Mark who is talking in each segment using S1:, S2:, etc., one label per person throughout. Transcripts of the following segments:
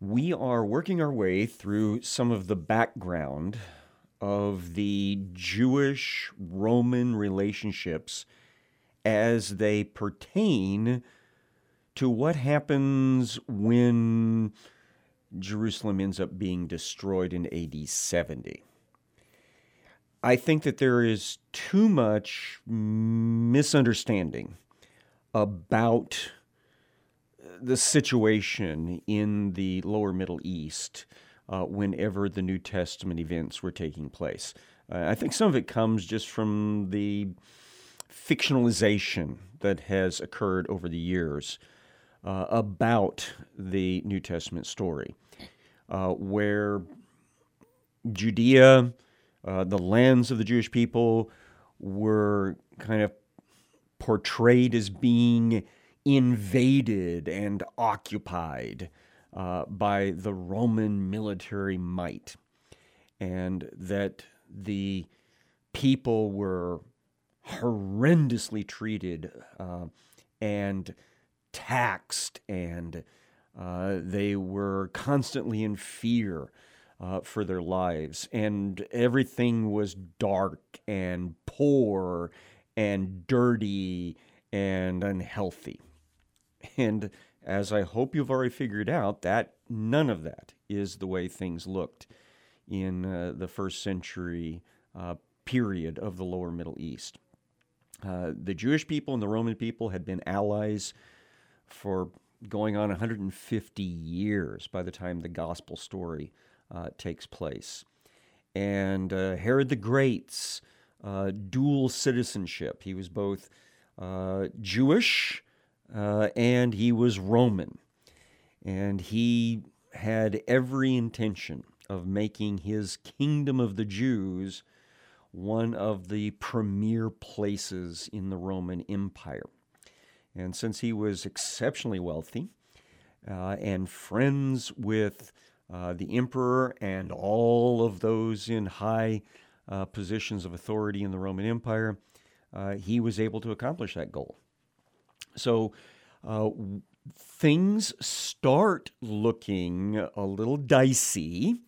S1: we are working our way through some of the background of the Jewish Roman relationships as they pertain to what happens when Jerusalem ends up being destroyed in AD 70. I think that there is too much misunderstanding about the situation in the lower Middle East uh, whenever the New Testament events were taking place. Uh, I think some of it comes just from the fictionalization that has occurred over the years uh, about the New Testament story, uh, where Judea, uh, the lands of the Jewish people, were kind of portrayed as being invaded and occupied uh, by the Roman military might, and that the people were horrendously treated uh, and taxed, and uh, they were constantly in fear. Uh, for their lives, and everything was dark and poor and dirty and unhealthy. And as I hope you've already figured out, that none of that is the way things looked in uh, the first century uh, period of the lower Middle East. Uh, the Jewish people and the Roman people had been allies for going on 150 years by the time the gospel story uh, takes place. And uh, Herod the Great's uh, dual citizenship, he was both Jewish uh, and he was Roman. And he had every intention of making his kingdom of the Jews one of the premier places in the Roman Empire. And since he was exceptionally wealthy uh, and friends with uh, the emperor and all of those in high uh, positions of authority in the Roman Empire, uh, he was able to accomplish that goal. So uh, things start looking a little dicey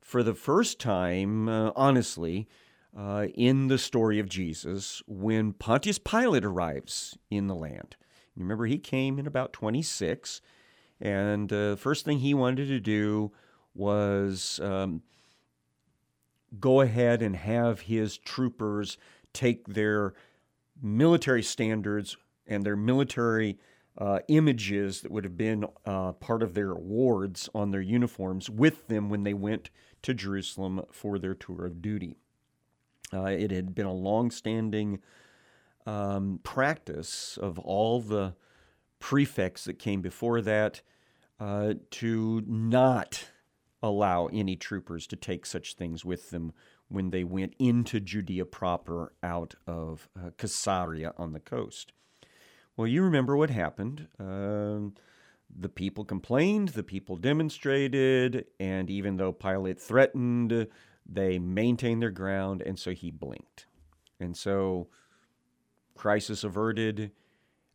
S1: for the first time, uh, honestly, uh, in the story of Jesus when Pontius Pilate arrives in the land. Remember, he came in about 26, and uh, the first thing he wanted to do was um, go ahead and have his troopers take their military standards and their military uh, images that would have been uh, part of their awards on their uniforms with them when they went to Jerusalem for their tour of duty. Uh, it had been a long-standing um, practice of all the prefects that came before that uh, to not allow any troopers to take such things with them when they went into Judea proper out of uh, Caesarea on the coast. Well, you remember what happened. Um, the people complained, the people demonstrated, and even though Pilate threatened, they maintained their ground, and so he blinked. And so, crisis averted.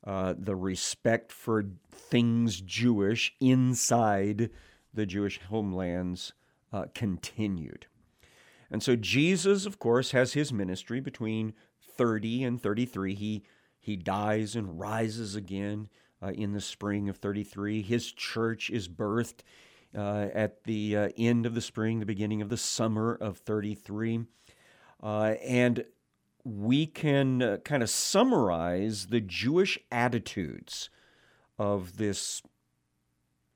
S1: Uh, the respect for things Jewish inside the Jewish homelands uh, continued. And so, Jesus, of course, has his ministry between 30 and 33. He he dies and rises again uh, in the spring of 33. His church is birthed uh, at the uh, end of the spring, the beginning of the summer of 33. Uh, and we can uh, kind of summarize the Jewish attitudes of this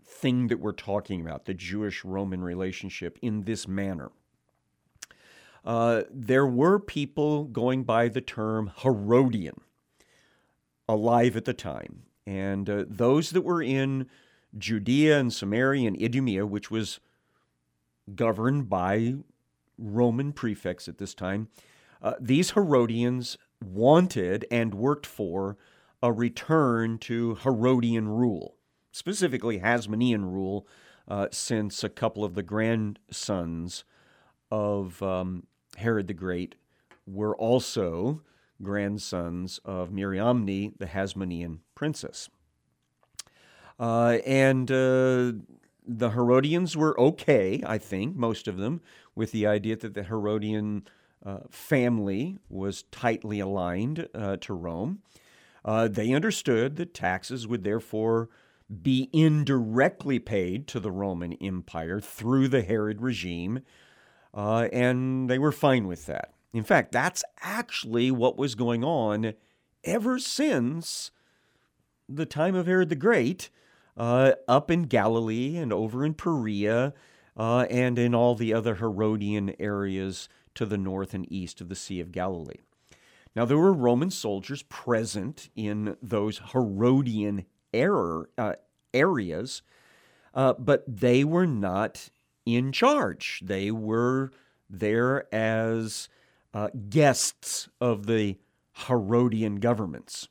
S1: thing that we're talking about, the Jewish Roman relationship, in this manner. Uh, there were people going by the term Herodian alive at the time. And uh, those that were in Judea and Samaria and Idumea, which was governed by Roman prefects at this time, uh, these Herodians wanted and worked for a return to Herodian rule, specifically Hasmonean rule, uh, since a couple of the grandsons of um, Herod the Great were also grandsons of Mariamne, the Hasmonean princess. Uh, and uh, the Herodians were okay, I think, most of them, with the idea that the Herodian uh, family was tightly aligned uh, to Rome. Uh, they understood that taxes would therefore be indirectly paid to the Roman Empire through the Herod regime, uh, and they were fine with that. In fact, that's actually what was going on ever since the time of Herod the Great, uh, up in Galilee and over in Perea, uh, and in all the other Herodian areas to the north and east of the Sea of Galilee. Now, there were Roman soldiers present in those Herodian error, uh, areas, uh, but they were not in charge. They were there as uh, guests of the Herodian governments.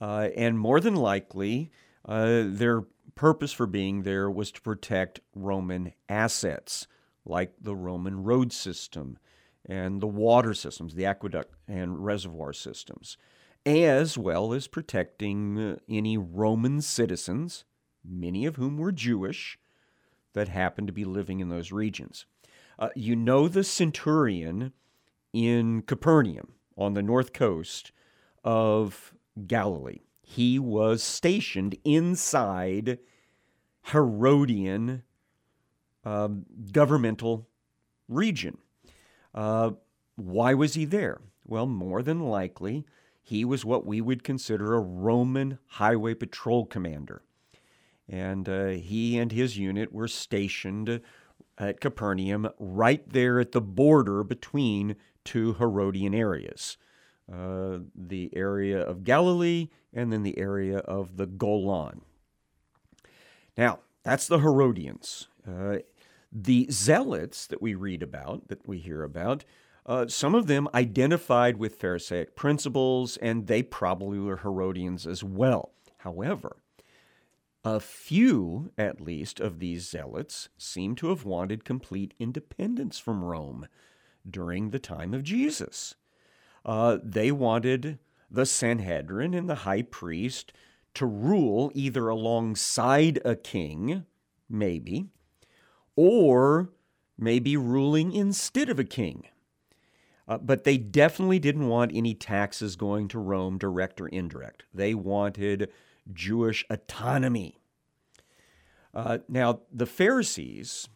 S1: Uh, and more than likely, uh, their purpose for being there was to protect Roman assets, like the Roman road system and the water systems, the aqueduct and reservoir systems, as well as protecting uh, any Roman citizens, many of whom were Jewish, that happened to be living in those regions. Uh, you know the centurion in Capernaum on the north coast of Galilee. He was stationed inside Herodian um, governmental region. Uh, why was he there? Well, more than likely, he was what we would consider a Roman highway patrol commander. And uh, he and his unit were stationed at Capernaum right there at the border between two Herodian areas uh, the area of Galilee and then the area of the Golan. Now, that's the Herodians. Uh, the zealots that we read about, that we hear about, uh, some of them identified with Pharisaic principles, and they probably were Herodians as well. However, a few, at least, of these zealots seem to have wanted complete independence from Rome during the time of Jesus. Uh, they wanted the Sanhedrin and the high priest to rule either alongside a king, maybe, or maybe ruling instead of a king. Uh, but they definitely didn't want any taxes going to Rome, direct or indirect. They wanted Jewish autonomy. Uh, now, the Pharisees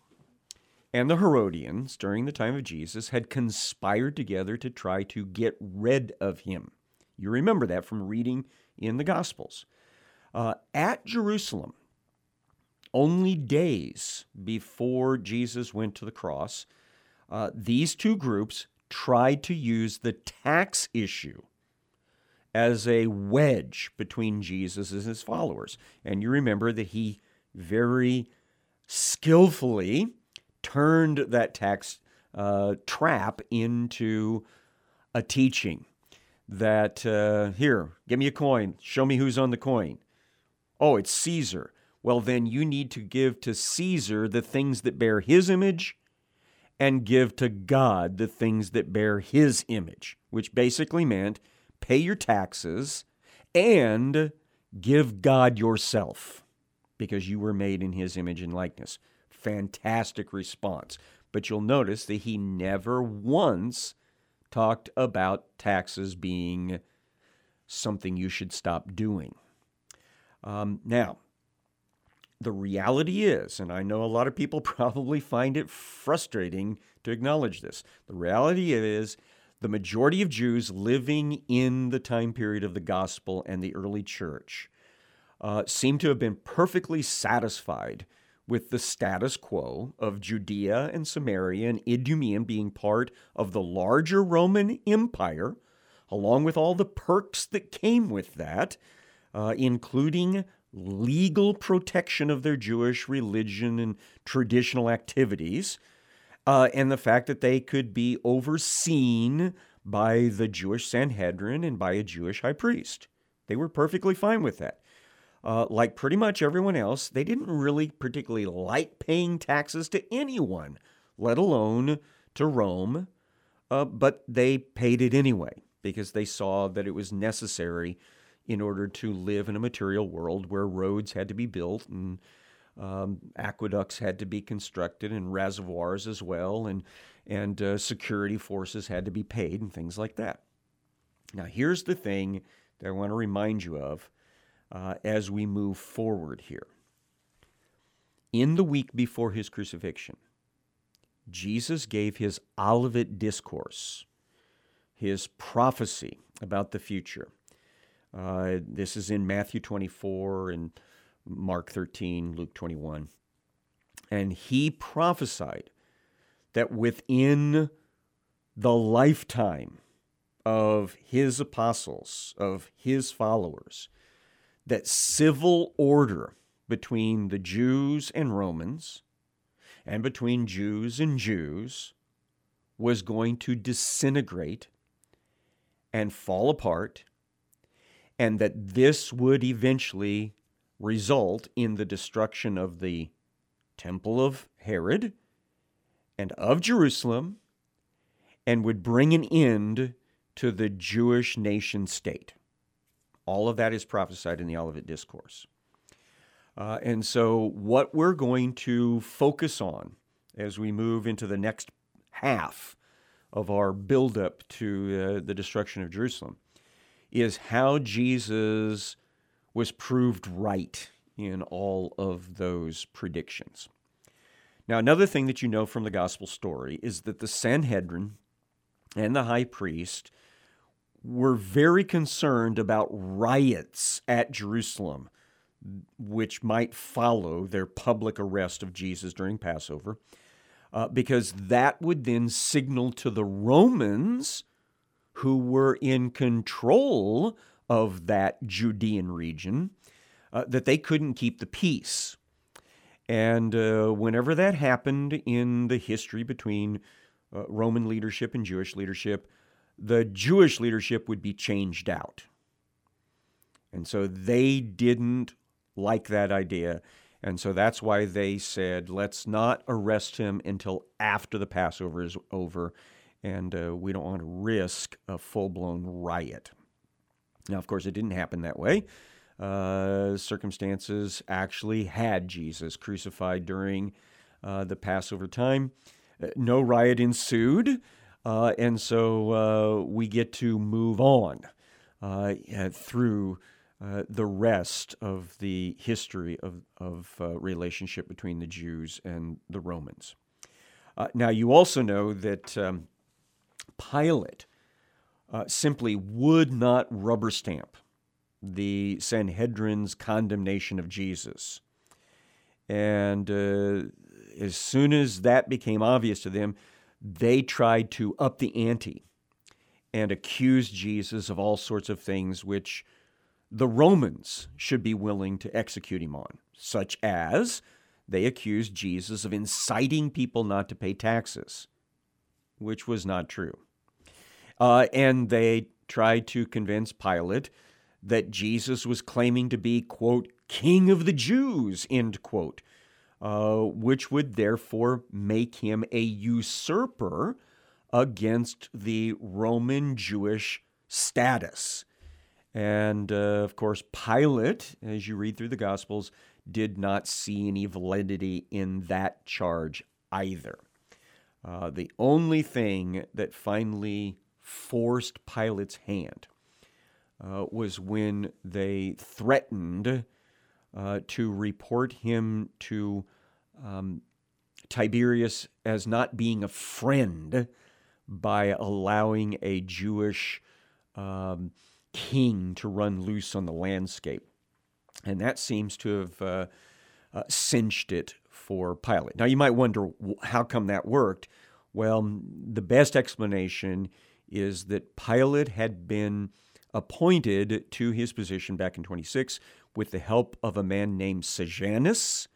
S1: and the Herodians during the time of Jesus had conspired together to try to get rid of him. You remember that from reading in the Gospels. Uh, at Jerusalem, only days before Jesus went to the cross, uh, these two groups tried to use the tax issue as a wedge between Jesus and his followers. And you remember that he very skillfully turned that tax uh, trap into a teaching that uh, here, give me a coin, show me who's on the coin. Oh, it's Caesar. Well, then you need to give to Caesar the things that bear his image and give to God the things that bear his image, which basically meant pay your taxes and give God yourself because you were made in his image and likeness. Fantastic response. But you'll notice that he never once talked about taxes being something you should stop doing. Um, now, the reality is, and I know a lot of people probably find it frustrating to acknowledge this, the reality is the majority of Jews living in the time period of the gospel and the early church uh, seem to have been perfectly satisfied with the status quo of Judea and Samaria and Idumea being part of the larger Roman Empire, along with all the perks that came with that, uh, including legal protection of their Jewish religion and traditional activities, uh, and the fact that they could be overseen by the Jewish Sanhedrin and by a Jewish high priest. They were perfectly fine with that uh, like pretty much everyone else, they didn't really particularly like paying taxes to anyone, let alone to Rome, uh, but they paid it anyway because they saw that it was necessary in order to live in a material world where roads had to be built and Um, aqueducts had to be constructed and reservoirs as well, and and uh, security forces had to be paid and things like that. Now, here's the thing that I want to remind you of uh, as we move forward here. In the week before his crucifixion, Jesus gave his Olivet discourse, his prophecy about the future. Uh, this is in Matthew 24 and Mark 13, Luke 21. And he prophesied that within the lifetime of his apostles, of his followers, that civil order between the Jews and Romans and between Jews and Jews was going to disintegrate and fall apart, and that this would eventually result in the destruction of the temple of Herod and of Jerusalem and would bring an end to the Jewish nation state. All of that is prophesied in the Olivet Discourse. Uh, and so, what we're going to focus on as we move into the next half of our buildup to uh, the destruction of Jerusalem is how Jesus was proved right in all of those predictions. Now, another thing that you know from the gospel story is that the Sanhedrin and the high priest were very concerned about riots at Jerusalem, which might follow their public arrest of Jesus during Passover, uh, because that would then signal to the Romans, who were in control of that Judean region, uh, that they couldn't keep the peace. And uh, whenever that happened in the history between uh, Roman leadership and Jewish leadership, the Jewish leadership would be changed out. And so they didn't like that idea. And so that's why they said, let's not arrest him until after the Passover is over. And uh, we don't want to risk a full blown riot. Now, of course, it didn't happen that way. Uh, circumstances actually had Jesus crucified during uh, the Passover time. Uh, no riot ensued. Uh, and so uh, we get to move on through the rest of the history of, of relationship between the Jews and the Romans. Now, you also know that um, Pilate uh, simply would not rubber stamp the Sanhedrin's condemnation of Jesus. And uh, as soon as that became obvious to them, they tried to up the ante and accuse Jesus of all sorts of things which the Romans should be willing to execute him on, such as they accused Jesus of inciting people not to pay taxes, which was not true. Uh, and they tried to convince Pilate that Jesus was claiming to be, quote, king of the Jews, end quote, uh, which would therefore make him a usurper against the Roman Jewish status. And uh, of course, Pilate, as you read through the Gospels, did not see any validity in that charge either. Uh, the only thing that finally forced Pilate's hand uh, was when they threatened uh, to report him to um, Tiberius as not being a friend by allowing a Jewish um, king to run loose on the landscape. And that seems to have uh, uh, cinched it for Pilate. Now, you might wonder how come that worked. Well, the best explanation is that Pilate had been appointed to his position back in 26 with the help of a man named Sejanus,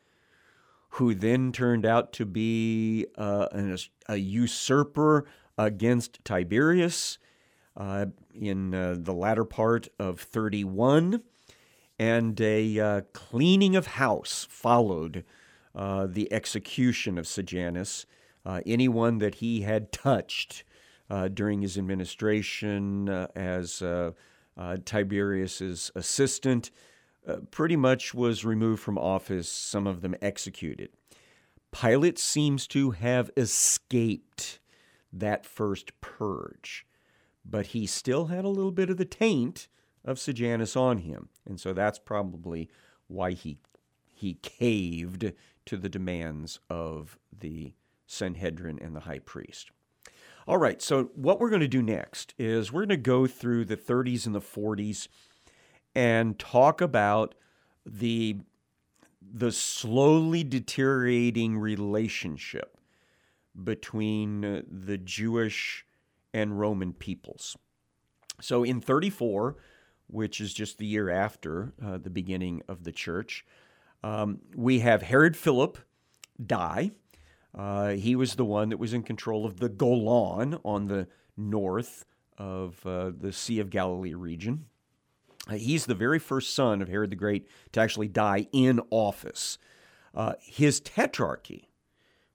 S1: who then turned out to be uh, an, a usurper against Tiberius uh, in uh, the latter part of 31. And a uh, cleaning of house followed uh, the execution of Sejanus. Uh, anyone that he had touched Uh, during his administration uh, as uh, Tiberius's assistant uh, pretty much was removed from office, some of them executed. Pilate seems to have escaped that first purge, but he still had a little bit of the taint of Sejanus on him. And so that's probably why he, he caved to the demands of the Sanhedrin and the high priest. All right, so what we're going to do next is we're going to go through the 30s and the 40s and talk about the the slowly deteriorating relationship between the Jewish and Roman peoples. So in 34, which is just the year after uh, the beginning of the church, um, we have Herod Philip die. Uh, he was the one that was in control of the Golan on the north of uh, the Sea of Galilee region. Uh, he's the very first son of Herod the Great to actually die in office. Uh, his tetrarchy,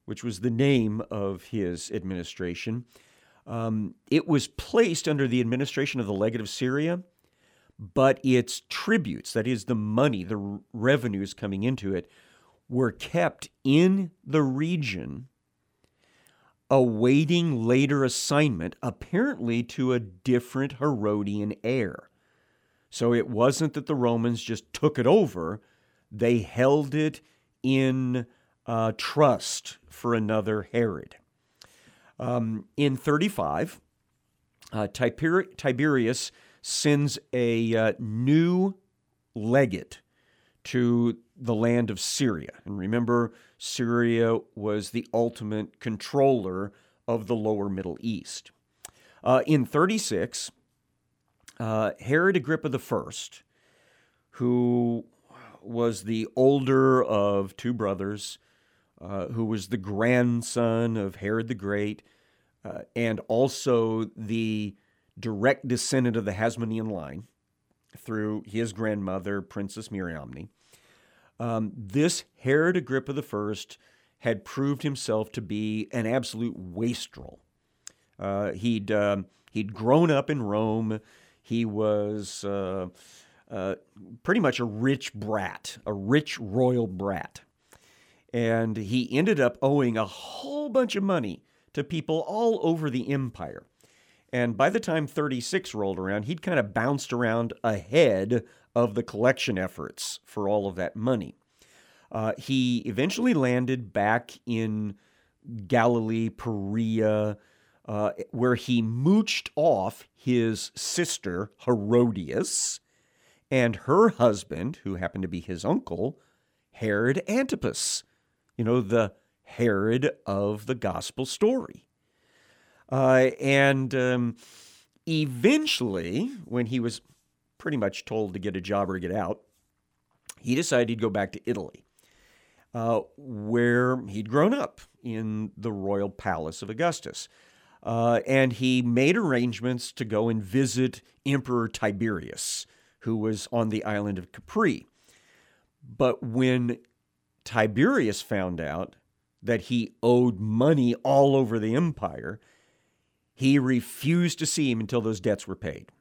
S1: which was the name of his administration, um, it was placed under the administration of the legate of Syria, but its tributes, that is, the money, the revenues coming into it, were kept in the region awaiting later assignment, apparently to a different Herodian heir. So it wasn't that the Romans just took it over, they held it in uh, trust for another Herod. Um, in 35, uh, Tiber- Tiberius sends a uh, new legate to the land of Syria. And remember, Syria was the ultimate controller of the lower Middle East. Uh, in 36, uh, Herod Agrippa I, who was the older of two brothers, uh, who was the grandson of Herod the Great, uh, and also the direct descendant of the Hasmonean line through his grandmother, Princess Mariamne. Um, this Herod Agrippa I had proved himself to be an absolute wastrel. Uh, he'd uh, he'd grown up in Rome. He was uh, uh, pretty much a rich brat, a rich royal brat, and he ended up owing a whole bunch of money to people all over the empire. And by the time 36 rolled around, he'd kind of bounced around ahead of the collection efforts for all of that money. Uh, he eventually landed back in Galilee, Perea, uh, where he mooched off his sister, Herodias, and her husband, who happened to be his uncle, Herod Antipas. You know, the Herod of the gospel story. Uh, and um, eventually, when he was pretty much told to get a job or get out, he decided he'd go back to Italy, uh, where he'd grown up in the royal palace of Augustus. Uh, and he made arrangements to go and visit Emperor Tiberius, who was on the island of Capri. But when Tiberius found out that he owed money all over the empire, he refused to see him until those debts were paid.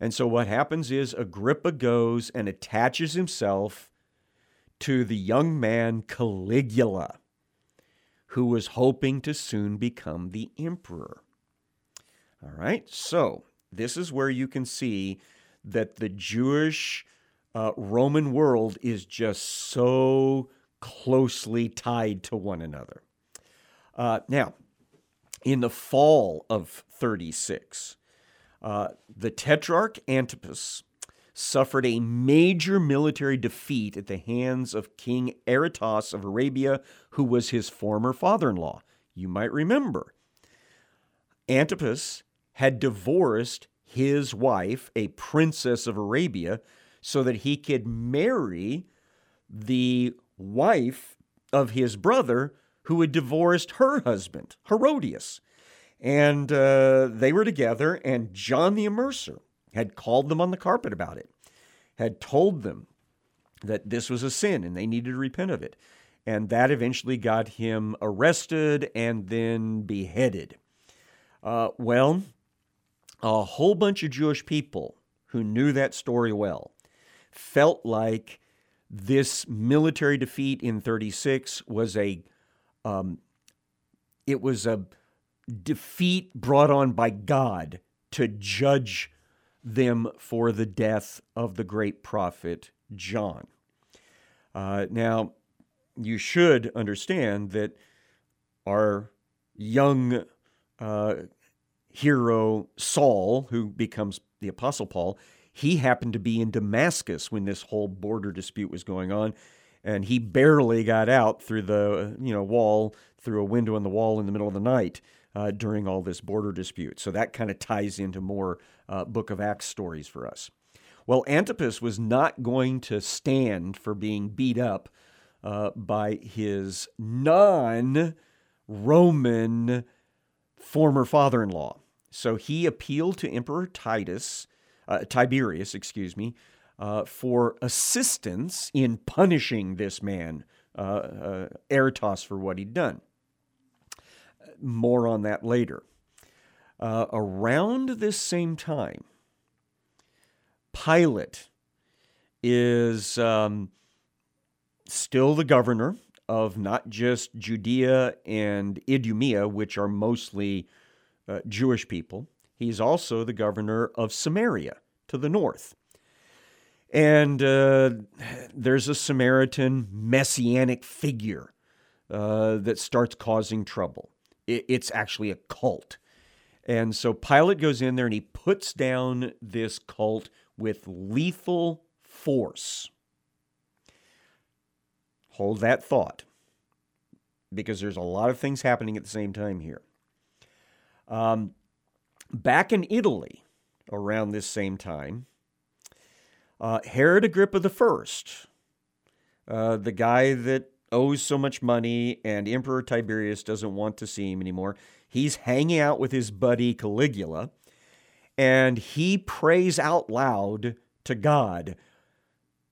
S1: And so what happens is Agrippa goes and attaches himself to the young man Caligula, who was hoping to soon become the emperor. All right, so this is where you can see that the Jewish uh, Roman world is just so closely tied to one another. Uh, now, in the fall of 36, uh, the Tetrarch Antipas suffered a major military defeat at the hands of King Aretas of Arabia, who was his former father in law. You might remember. Antipas had divorced his wife, a princess of Arabia, so that he could marry the wife of his brother who had divorced her husband, Herodias. And uh, they were together, and John the Immerser had called them on the carpet about it, had told them that this was a sin and they needed to repent of it. And that eventually got him arrested and then beheaded. Uh, well, a whole bunch of Jewish people who knew that story well felt like this military defeat in 36 was a um, it was a defeat brought on by God to judge them for the death of the great prophet John. Uh, now, you should understand that our young uh, hero Saul, who becomes the Apostle Paul, he happened to be in Damascus when this whole border dispute was going on, and he barely got out through the you know wall through a window in the wall in the middle of the night uh, during all this border dispute. So that kind of ties into more uh, Book of Acts stories for us. Well, Antipas was not going to stand for being beat up uh, by his non Roman former father in law. So he appealed to Emperor Titus, uh, Tiberius, excuse me, uh, for assistance in punishing this man, uh, uh Aretas, for what he'd done. More on that later. Uh, around this same time, Pilate is um, still the governor of not just Judea and Idumea, which are mostly uh, Jewish people. He's also the governor of Samaria to the north. And uh, there's a Samaritan messianic figure uh, that starts causing trouble. It, it's actually a cult. And so Pilate goes in there and he puts down this cult with lethal force. Hold that thought because there's a lot of things happening at the same time here. Um, back in Italy, around this same time, uh, Herod Agrippa I, uh, the guy that owes so much money and Emperor Tiberius doesn't want to see him anymore, he's hanging out with his buddy Caligula and he prays out loud to God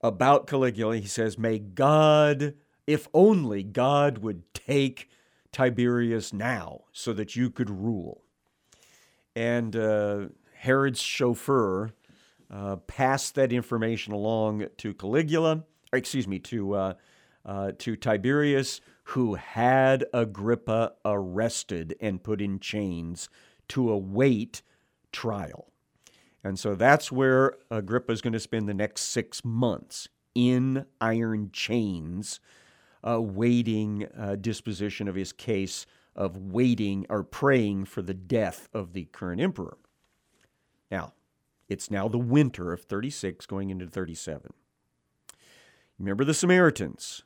S1: about Caligula. He says, May God, if only God would take Tiberius now so that you could rule. And uh, Herod's chauffeur uh, passed that information along to Caligula, excuse me, to, uh, uh, to Tiberius, who had Agrippa arrested and put in chains to await trial. And so that's where Agrippa is going to spend the next six months in iron chains, awaiting uh, disposition of his case of waiting or praying for the death of the current emperor. Now, it's now the winter of 36 going into 37. Remember the Samaritans?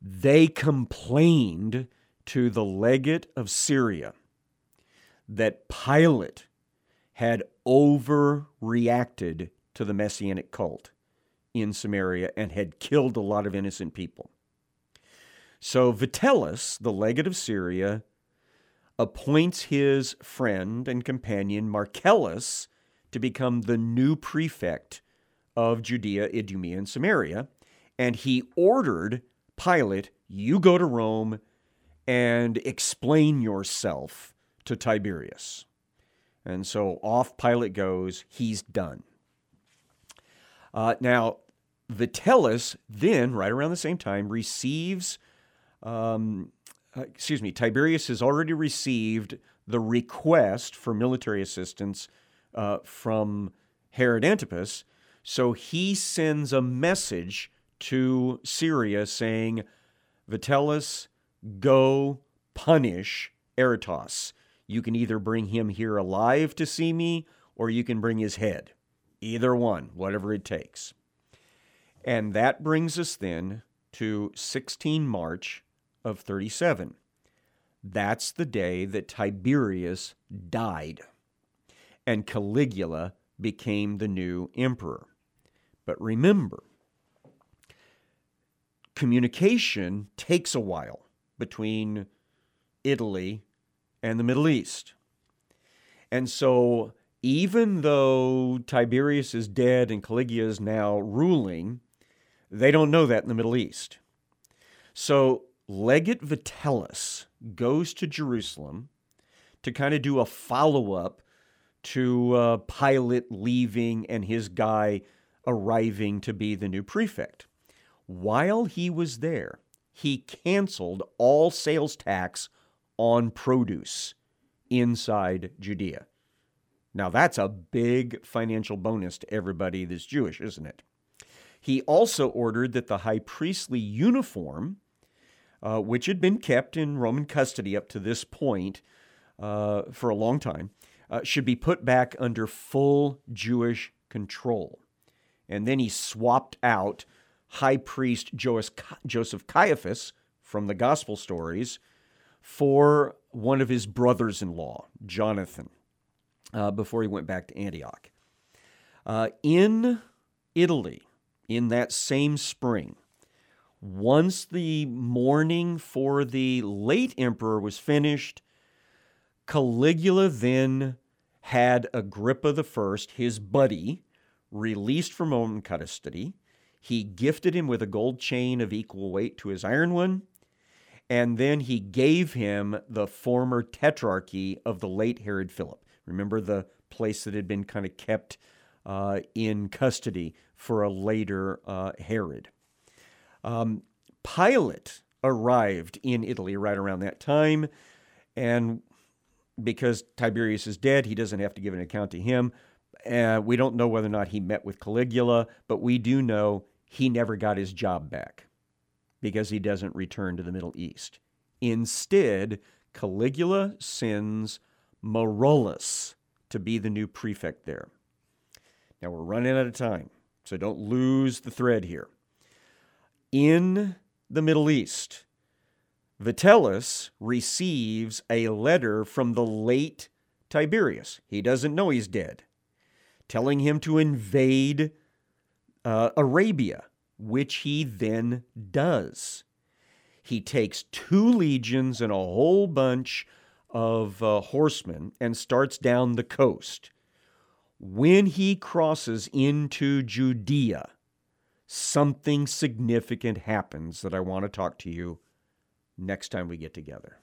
S1: They complained to the legate of Syria that Pilate had overreacted to the messianic cult in Samaria and had killed a lot of innocent people. So Vitellius, the legate of Syria, appoints his friend and companion Marcellus to become the new prefect of Judea, Idumea, and Samaria. And he ordered Pilate, you go to Rome and explain yourself to Tiberius. And so off Pilate goes. He's done. Uh, now, Vitellius then, right around the same time, receives, um, uh, excuse me, Tiberius has already received the request for military assistance uh, from Herod Antipas. So he sends a message to Syria saying, Vitellius, go punish Aretas. You can either bring him here alive to see me, or you can bring his head. Either one, whatever it takes. And that brings us then to 16 March of 37. That's the day that Tiberius died, and Caligula became the new emperor. But remember, communication takes a while between Italy and the Middle East. And so, even though Tiberius is dead and Caligula is now ruling, they don't know that in the Middle East. So, Legate Vitellius goes to Jerusalem to kind of do a follow up to uh, Pilate leaving and his guy arriving to be the new prefect. While he was there, he canceled all sales tax on produce inside Judea. Now, that's a big financial bonus to everybody that's Jewish, isn't it? He also ordered that the high priestly uniform, uh, which had been kept in Roman custody up to this point uh, for a long time, uh, should be put back under full Jewish control. And then he swapped out high priest Joseph Caiaphas from the gospel stories for one of his brothers in law, Jonathan, uh, before he went back to Antioch. Uh, in Italy, in that same spring, once the mourning for the late emperor was finished, Caligula then had Agrippa I, his buddy, released from Roman custody. He gifted him with a gold chain of equal weight to his iron one, and then he gave him the former tetrarchy of the late Herod Philip. Remember the place that had been kind of kept uh, in custody for a later uh, Herod. Um, Pilate arrived in Italy right around that time, and because Tiberius is dead, he doesn't have to give an account to him. Uh, we don't know whether or not he met with Caligula, but we do know he never got his job back because he doesn't return to the Middle East. Instead, Caligula sends Marullus to be the new prefect there. Now we're running out of time, so don't lose the thread here. In the Middle East, Vitellius receives a letter from the late Tiberius. He doesn't know he's dead, telling him to invade uh, Arabia, which he then does. He takes two legions and a whole bunch of uh, horsemen and starts down the coast. When he crosses into Judea, something significant happens that I want to talk to you next time we get together.